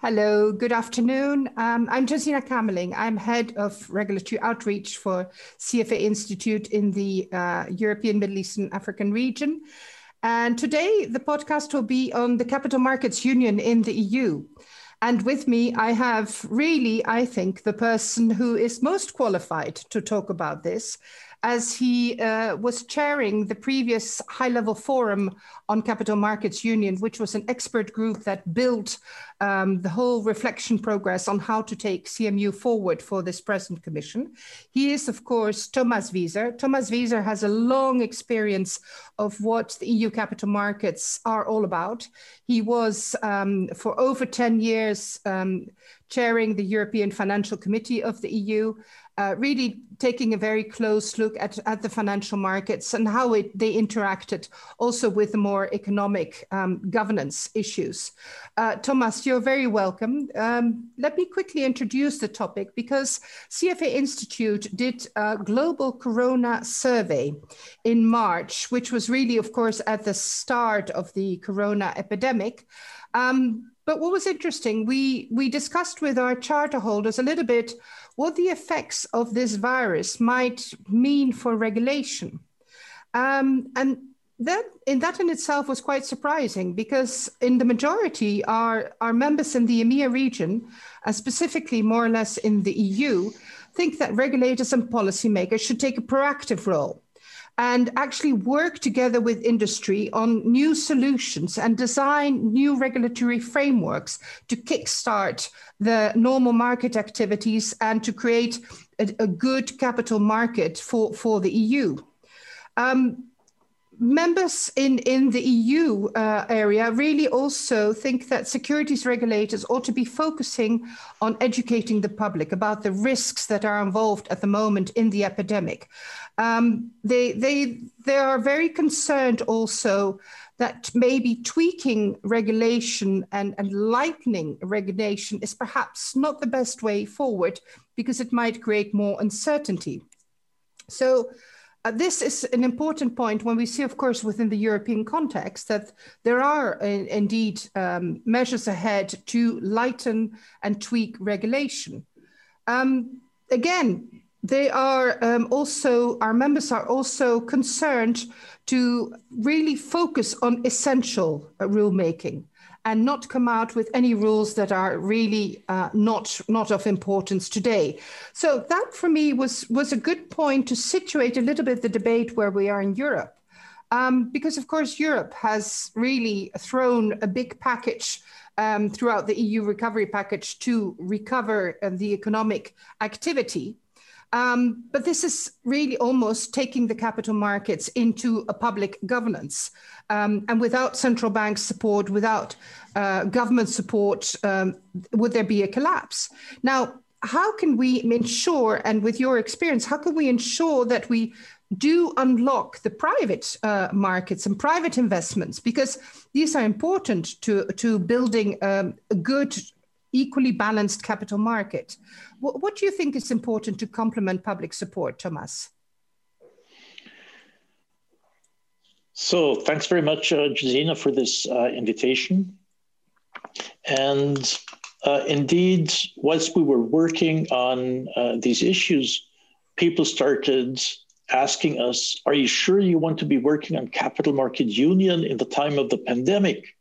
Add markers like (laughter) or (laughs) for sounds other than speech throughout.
Hello, good afternoon. Um, I'm Josina Kamerling. I'm head of regulatory outreach for CFA Institute in the uh, European, Middle East, and African region. And today, the podcast will be on the Capital Markets Union in the EU. And with me, I have really, I think, the person who is most qualified to talk about this, as he uh, was chairing the previous high level forum on Capital Markets Union, which was an expert group that built um, the whole reflection progress on how to take CMU forward for this present commission. He is, of course, Thomas Wieser. Thomas Wieser has a long experience of what the EU capital markets are all about. He was, um, for over 10 years, um, chairing the European Financial Committee of the EU uh, really taking a very close look at, at the financial markets and how it, they interacted also with the more economic um, governance issues. Uh, Thomas, you're very welcome. Um, let me quickly introduce the topic because CFA Institute did a global corona survey in March, which was really, of course, at the start of the corona epidemic. Um, but what was interesting, we, we discussed with our charter holders a little bit what the effects of this virus might mean for regulation. Um, and that in that in itself was quite surprising because in the majority our, our members in the EMEA region, uh, specifically more or less in the EU, think that regulators and policymakers should take a proactive role and actually work together with industry on new solutions and design new regulatory frameworks to kickstart the normal market activities and to create a, a good capital market for, for the EU. Um, members in, in the EU uh, area really also think that securities regulators ought to be focusing on educating the public about the risks that are involved at the moment in the epidemic. Um, they, they, they are very concerned also that maybe tweaking regulation and, and lightening regulation is perhaps not the best way forward because it might create more uncertainty. So uh, this is an important point when we see, of course, within the European context, that there are uh, indeed um, measures ahead to lighten and tweak regulation. Um, again, they are um, also, our members are also concerned to really focus on essential uh, rulemaking and not come out with any rules that are really uh, not not of importance today. So that for me was was a good point to situate a little bit the debate where we are in Europe, um, because of course Europe has really thrown a big package. Um, throughout the EU recovery package to recover uh, the economic activity. Um, but this is really almost taking the capital markets into a public governance. Um, and without central bank support, without uh, government support, um, would there be a collapse? Now, how can we ensure, and with your experience, how can we ensure that we do unlock the private uh, markets and private investments because these are important to, to building um, a good equally balanced capital market. What, what do you think is important to complement public support, Thomas? So thanks very much, uh, for this uh, invitation. And uh, indeed, whilst we were working on uh, these issues, people started asking us, are you sure you want to be working on capital market union in the time of the pandemic?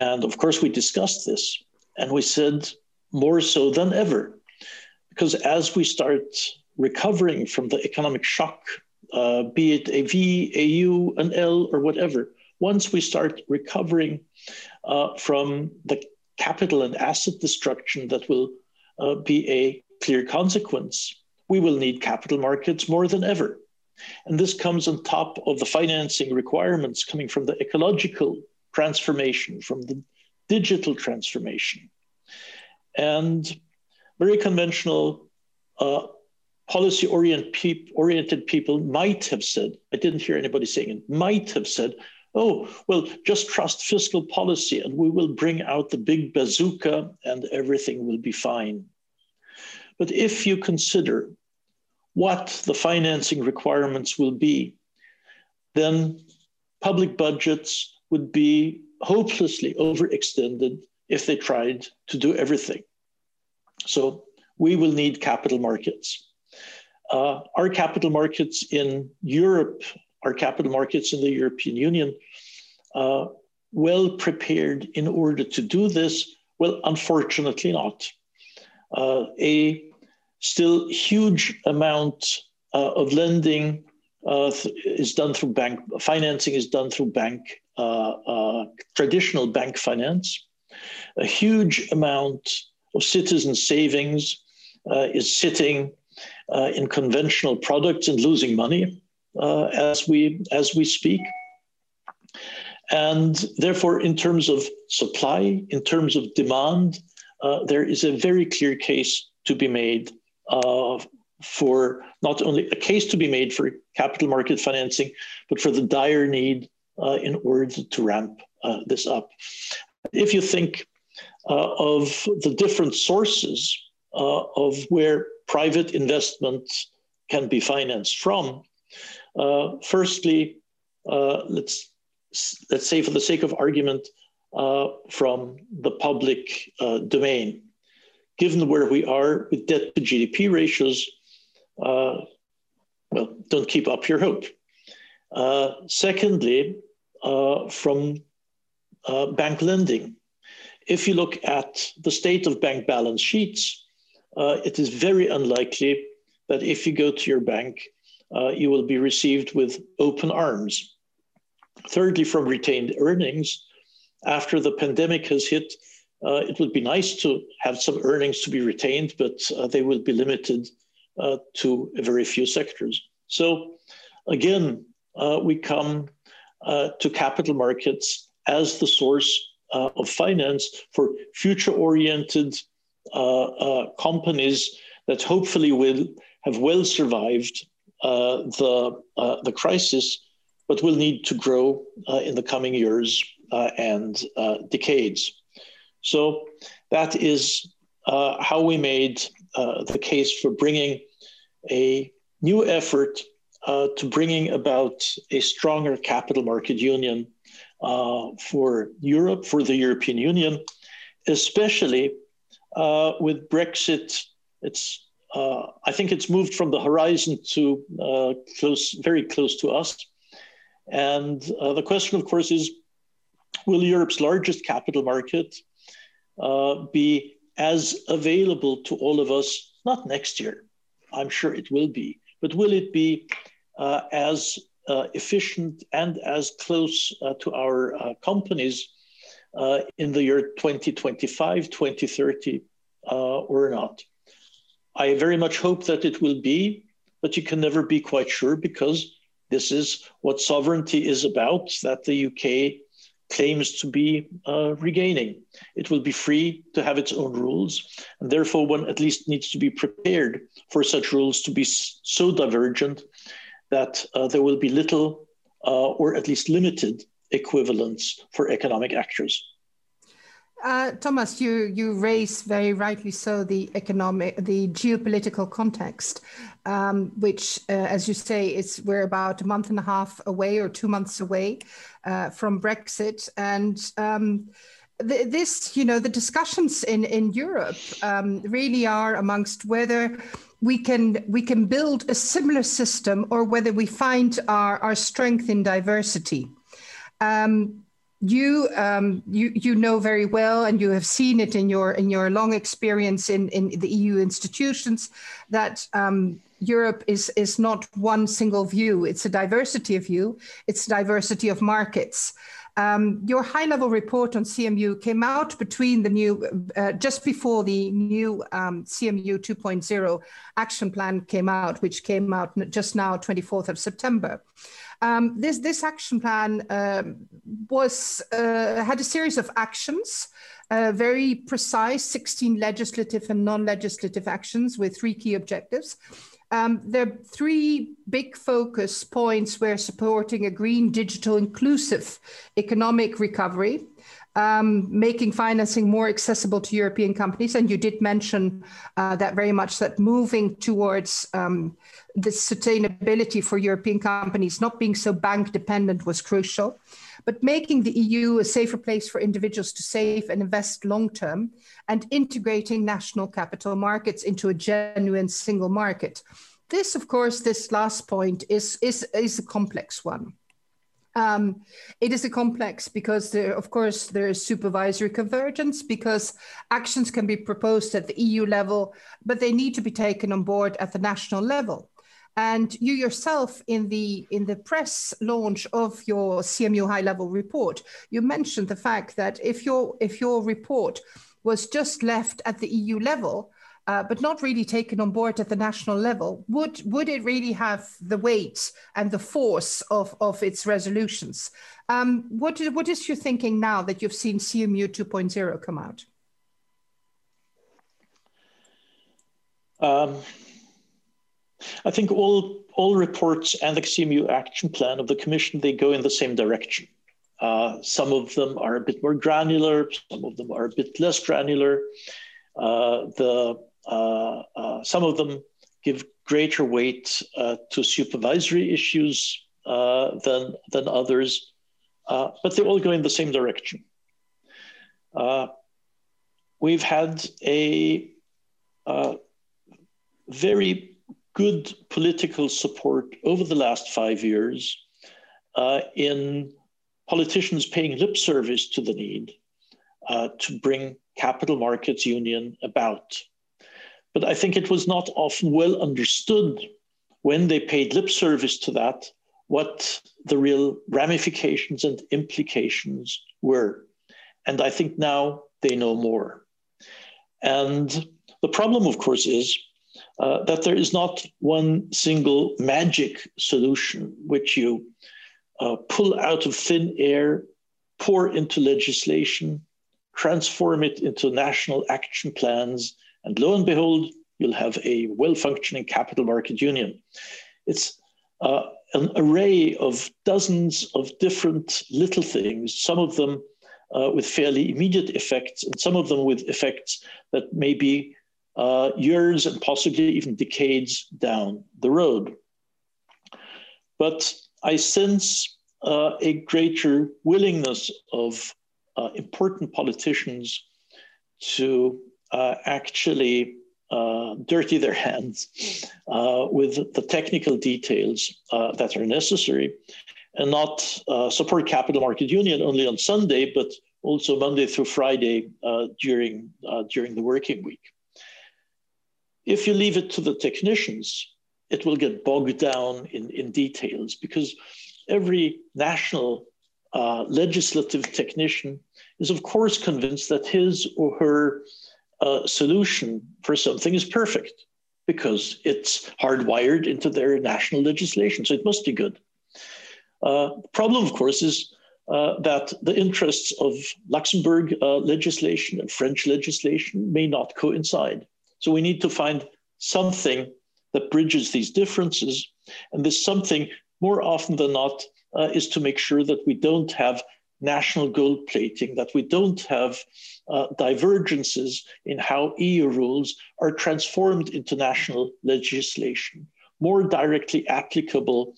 And of course, we discussed this. And we said more so than ever, because as we start recovering from the economic shock, uh, be it a V, a U, an L, or whatever, once we start recovering uh, from the capital and asset destruction that will uh, be a clear consequence, we will need capital markets more than ever. And this comes on top of the financing requirements coming from the ecological transformation, from the digital transformation. And very conventional uh, policy oriented people might have said, I didn't hear anybody saying it, might have said, oh, well, just trust fiscal policy and we will bring out the big bazooka and everything will be fine. But if you consider what the financing requirements will be, then public budgets would be hopelessly overextended if they tried to do everything. So we will need capital markets. Uh, our capital markets in Europe, our capital markets in the European Union, uh, well prepared in order to do this? Well, unfortunately not. Uh, a still huge amount uh, of lending uh, is done through bank financing is done through bank uh, uh, traditional bank finance. A huge amount of citizen savings uh, is sitting in conventional products and losing money as we as we speak. And therefore, in terms of supply, in terms of demand, uh, there is a very clear case to be made uh, for not only a case to be made for capital market financing, but for the dire need uh, in order to ramp uh, this up. If you think uh, of the different sources uh, of where private investment can be financed from, firstly, let's let's say for the sake of argument, uh, from the public uh, domain. Given where we are with debt to GDP ratios, uh, well, don't keep up your hope. Uh, secondly, uh, from uh, bank lending. If you look at the state of bank balance sheets, it is very unlikely that if you go to your bank, you will be received with open arms. Thirdly, from retained earnings, after the pandemic has hit, uh, it would be nice to have some earnings to be retained, but uh, they will be limited uh, to very few sectors. So, again, uh, we come uh, to capital markets as the source uh, of finance for future oriented companies that hopefully will have well survived the, the crisis but will need to grow uh, in the coming years uh, and uh, decades. So that is uh, how we made uh, the case for bringing a new effort uh, to bringing about a stronger capital market union for Europe, for the European Union, especially with Brexit. It's I think it's moved from the horizon to close, very close to us. And uh, the question, of course, is will Europe's largest capital market uh, be as available to all of us, not next year? I'm sure it will be, but will it be uh, as uh, efficient and as close uh, to our uh, companies in the year 2025, 2030, or not? I very much hope that it will be, but you can never be quite sure because this is what sovereignty is about, that the UK claims to be uh, regaining. It will be free to have its own rules, and therefore one at least needs to be prepared for such rules to be so divergent that uh, there will be little uh, or at least limited equivalence for economic actors. Uh, Thomas, you you raise very rightly so the economic, the geopolitical context, um, which, uh, as you say, is we're about a month and a half away or two months away uh, from Brexit, and um, th- this, you know, the discussions in in Europe um, really are amongst whether we can we can build a similar system or whether we find our our strength in diversity. Um, you um, you you know very well, and you have seen it in your in your long experience in in the EU institutions that. Um, Europe is is not one single view. It's a diversity of view. It's a diversity of markets. Um, your high level report on CMU came out between the new, uh, just before the new um, CMU 2.0 action plan came out, which came out just now, 24th of September. Um, this this action plan um, was uh, had a series of actions, uh, very precise, 16 legislative and non-legislative actions with three key objectives. Um, there are three big focus points where supporting a green, digital, inclusive economic recovery, um, making financing more accessible to European companies. And you did mention uh, that very much that moving towards um, the sustainability for European companies not being so bank dependent was crucial. but making the EU a safer place for individuals to save and invest long term, and integrating national capital markets into a genuine single market. This, of course, this last point is, is, is a complex one. Um, it is a complex because there, of course, there is supervisory convergence because actions can be proposed at the EU level, but they need to be taken on board at the national level. And you yourself, in the in the press launch of your CMU high level report, you mentioned the fact that if your if your report was just left at the EU level, uh, but not really taken on board at the national level, would would it really have the weight and the force of, of its resolutions? Um, what, what is your thinking now that you've seen CMU 2.0 come out? Um, I think all all reports and the CMU action plan of the Commission they go in the same direction. Uh, some of them are a bit more granular, some of them are a bit less granular. Uh, the some of them give greater weight uh, to supervisory issues than, than others, but they all go in the same direction. we've had a very good political support over the last five years uh, in politicians paying lip service to the need uh, to bring capital markets union about. But I think it was not often well understood when they paid lip service to that what the real ramifications and implications were. And I think now they know more. And the problem, of course, is uh, that there is not one single magic solution which you uh, pull out of thin air, pour into legislation, transform it into national action plans, and lo and behold, you'll have a well functioning capital market union. It's uh, an array of dozens of different little things, some of them uh, with fairly immediate effects, and some of them with effects that may be uh, years and possibly even decades down the road. But I sense uh, a greater willingness of uh, important politicians to uh, actually uh, dirty their hands uh, with the technical details uh, that are necessary and not uh, support capital market union only on Sunday, but also Monday through Friday uh, during, during the working week. If you leave it to the technicians, it will get bogged down in, in details because every national legislative technician is, of course, convinced that his or her uh, solution for something is perfect because it's hardwired into their national legislation. So it must be good. Uh, problem, of course, is uh, that the interests of Luxembourg uh, legislation and French legislation may not coincide. So we need to find something that bridges these differences. And this something, more often than not, uh, is to make sure that we don't have national gold plating, that we don't have uh, divergences in how EU rules are transformed into national legislation. More directly applicable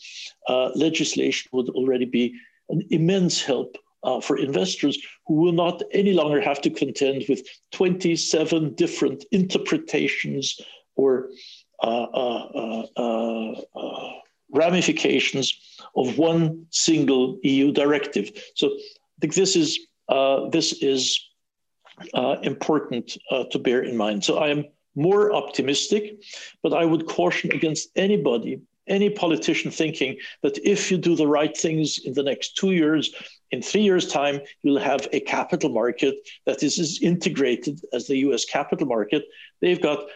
uh, legislation would already be an immense help uh, for investors who will not any longer have to contend with 27 different interpretations or uh, uh, uh, ramifications of one single EU directive. So I think this is uh, this is uh, important uh, to bear in mind. So I am more optimistic, but I would caution against anybody, any politician thinking that if you do the right things in the next two years, in three years' time, you'll have a capital market that is as integrated as the US capital market. They've got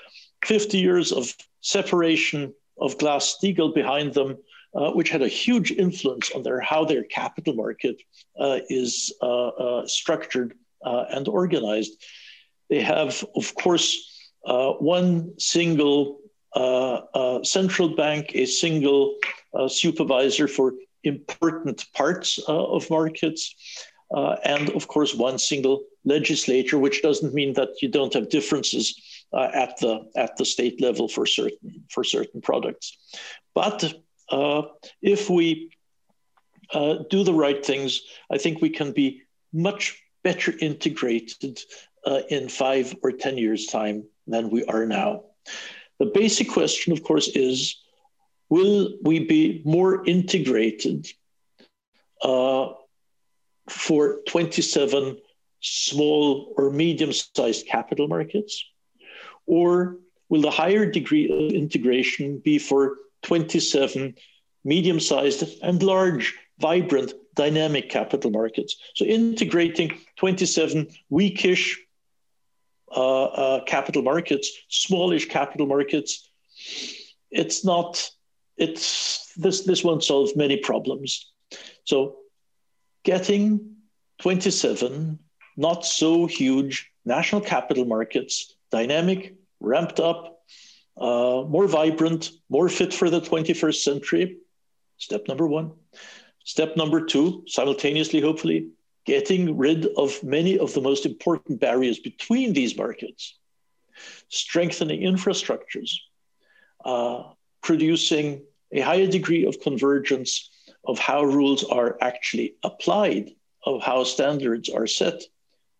50 years of separation of Glass Steagall behind them, uh, which had a huge influence on their how their capital market uh, is uh, uh structured uh, and organized. They have, of course, uh, one single central bank, a single supervisor for important parts of markets, and of course, one single legislature, which doesn't mean that you don't have differences uh, at the at the state level for certain for certain products. But uh, if we uh, do the right things, I think we can be much better integrated uh, in five or 10 years' time than we are now. The basic question, of course, is will we be more integrated uh, for 27 small or medium sized capital markets? Or will the higher degree of integration be for 27 medium sized and large, vibrant, dynamic capital markets? So integrating 27 weakish uh, uh, capital markets, smallish capital markets, it's not, it's this, this won't solve many problems. So getting 27 not so huge national capital markets, dynamic, ramped up, uh, more vibrant, more fit for the 21st century. Step number one. Step number two, simultaneously, hopefully, getting rid of many of the most important barriers between these markets, strengthening infrastructures, uh, producing a higher degree of convergence of how rules are actually applied, of how standards are set.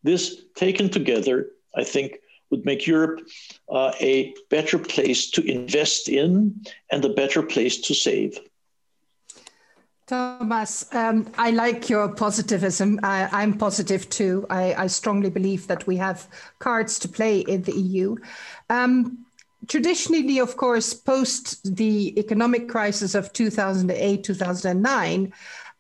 This taken together, I think, would make Europe uh, a better place to invest in and a better place to save. Thomas, um, I like your positivism. I, am positive too. I, I, strongly believe that we have cards to play in the EU. Um, traditionally, of course, post the economic crisis of 2008 2009,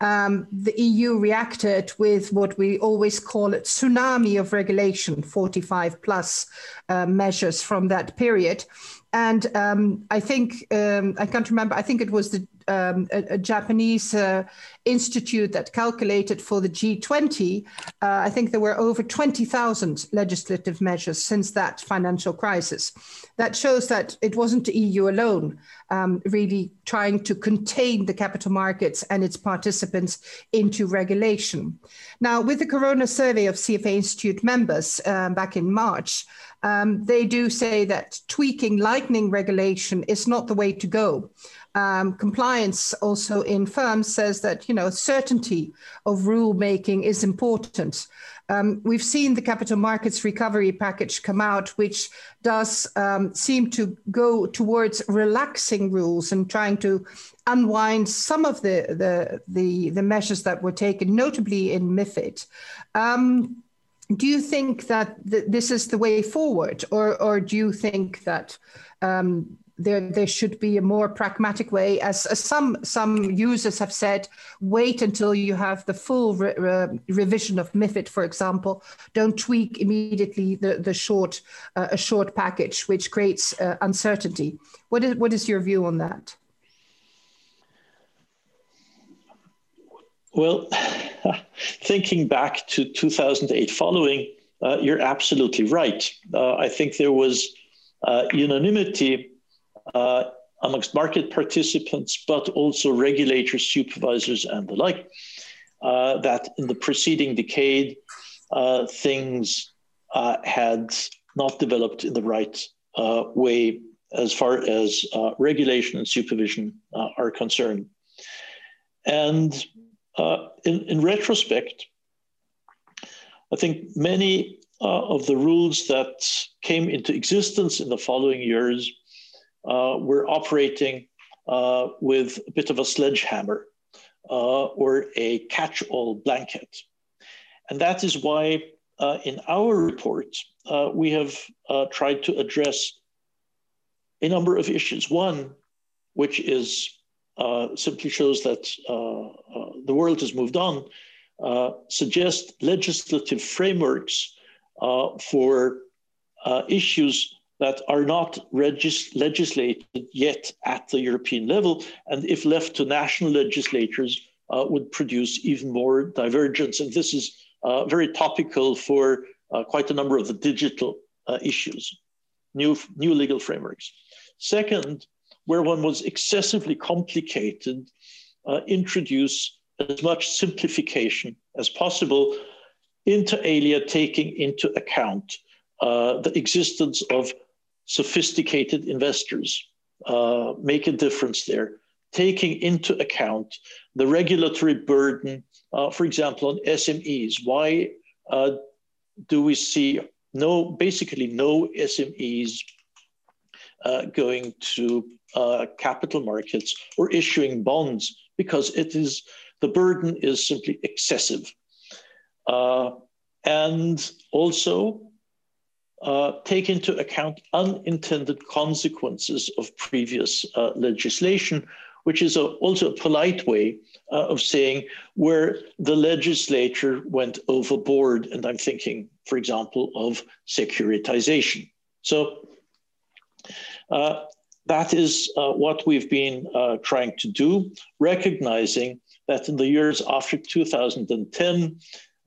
um, the EU reacted with what we always call it tsunami of regulation, 45 plus uh, measures from that period. And um, I think, um, I can't remember, I think it was the um, a, a, Japanese uh, institute that calculated for the G20, uh, I think there were over 20,000 legislative measures since that financial crisis. That shows that it wasn't the EU alone um, really trying to contain the capital markets and its participants into regulation. Now, with the Corona survey of CFA Institute members um, back in March, um, they do say that tweaking, lightning regulation is not the way to go um, compliance also in firms says that you know certainty of rulemaking is important. Um, we've seen the capital markets recovery package come out, which does um, seem to go towards relaxing rules and trying to unwind some of the the the, the measures that were taken, notably in MiFID. Um, do you think that th- this is the way forward, or or do you think that um, there there should be a more pragmatic way as, as some some users have said wait until you have the full re- re- revision of MiFID for example. Don't tweak immediately the the short uh, a short package which creates uh, uncertainty. What is what is your view on that? Well (laughs) thinking back to 2008 following uh, you're absolutely right. Uh, i think there was uh, unanimity uh, amongst market participants, but also regulators, supervisors, and the like, uh, that in the preceding decade, uh, things uh, had not developed in the right uh, way as far as uh, regulation and supervision are concerned. And in, in, retrospect, I think many of the rules that came into existence in the following years we're operating uh, with a bit of a sledgehammer uh, or a catch all blanket. And that is why uh, in our report, uh, we have uh, tried to address a number of issues. One, which is simply shows that the world has moved on, suggest legislative frameworks for issues that are not regis- legislated yet at the European level, and if left to national legislators, uh, would produce even more divergence. And this is uh, very topical for uh, quite a number of the digital uh, issues, new, new legal frameworks. Second, where one was excessively complicated, uh, introduce as much simplification as possible inter alia, taking into account uh, the existence of sophisticated investors uh, make a difference there. taking into account the regulatory burden, uh, for example, on SMEs. Why uh, do we see no, basically no SMEs uh, going to uh, capital markets or issuing bonds because it is the burden is simply excessive. Uh, and also uh, take into account unintended consequences of previous uh, legislation, which is a, also a polite way uh, of saying where the legislature went overboard. And I'm thinking, for example, of securitization. So uh, that is uh, what we've been trying to do, recognizing that in the years after 2010,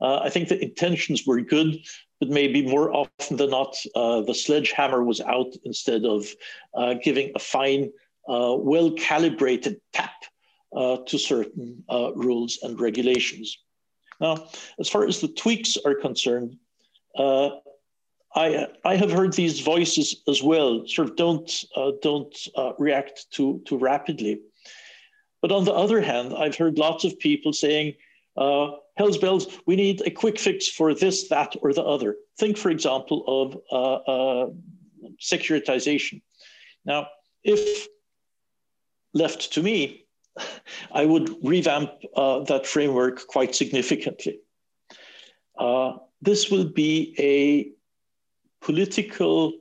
uh, I think the intentions were good, but maybe more often than not, uh, the sledgehammer was out instead of uh, giving a fine, uh, well calibrated tap uh, to certain uh, rules and regulations. Now, as far as the tweaks are concerned, I, I have heard these voices as well. Sort of don't don't react too too rapidly. But on the other hand, I've heard lots of people saying, uh, Hell's bells, we need a quick fix for this, that, or the other. Think, for example, of uh, uh, securitization. Now, if left to me, (laughs) I would revamp uh, that framework quite significantly. Uh, this will be a political,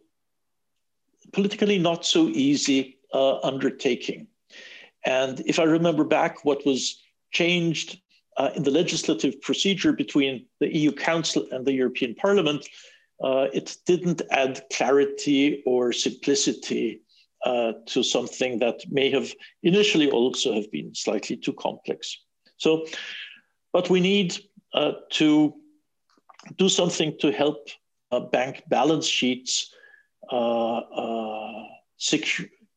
politically not so easy uh, undertaking. And if I remember back what was changed uh, in the legislative procedure between the EU Council and the European Parliament, uh, it didn't add clarity or simplicity uh, to something that may have initially also have been slightly too complex. So, but we need uh, to do something to help uh, bank balance sheets uh,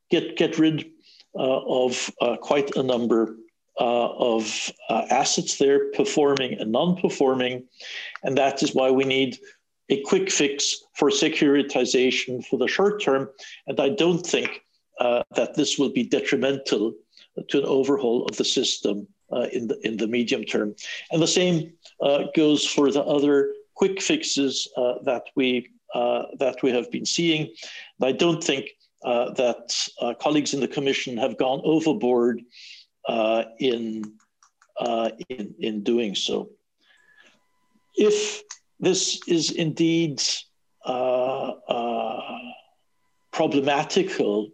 get, get rid of quite a number uh, of uh, assets there, performing and non-performing, and that is why we need a quick fix for securitization for the short term. And I don't think uh, that this will be detrimental to an overhaul of the system uh, in the in the medium term. And the same uh, goes for the other quick fixes uh, that we that we have been seeing. And I don't think that colleagues in the Commission have gone overboard uh, in, uh, in, in doing so. If this is indeed uh, uh problematical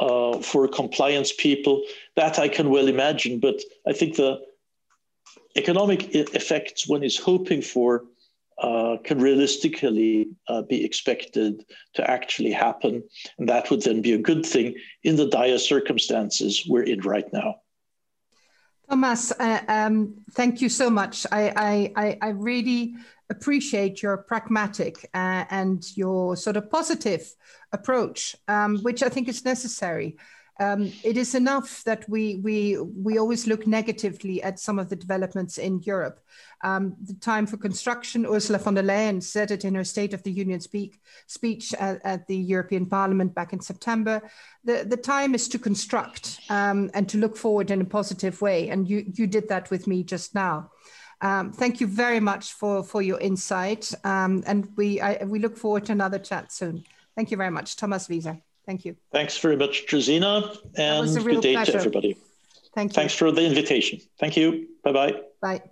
uh, for compliance people, that I can well imagine, but I think the economic effects one is hoping for uh, can realistically uh, be expected to actually happen. And that would then be a good thing in the dire circumstances we're in right now. Thomas, uh, um, thank you so much. I, I, I really appreciate your pragmatic uh, and your sort of positive approach, um, which I think is necessary. Um, it is enough that we we we always look negatively at some of the developments in Europe. Um, the time for construction, Ursula von der Leyen said it in her State of the Union speak, speech at, at the European Parliament back in September. The, the time is to construct um, and to look forward in a positive way. And you, you did that with me just now. Um, thank you very much for, for your insight. Um, and we, I, we look forward to another chat soon. Thank you very much. Thomas Wieser. Thank you. Thanks very much, Josina. And good day pleasure. to everybody. Thank you. Thanks for the invitation. Thank you. Bye-bye. Bye.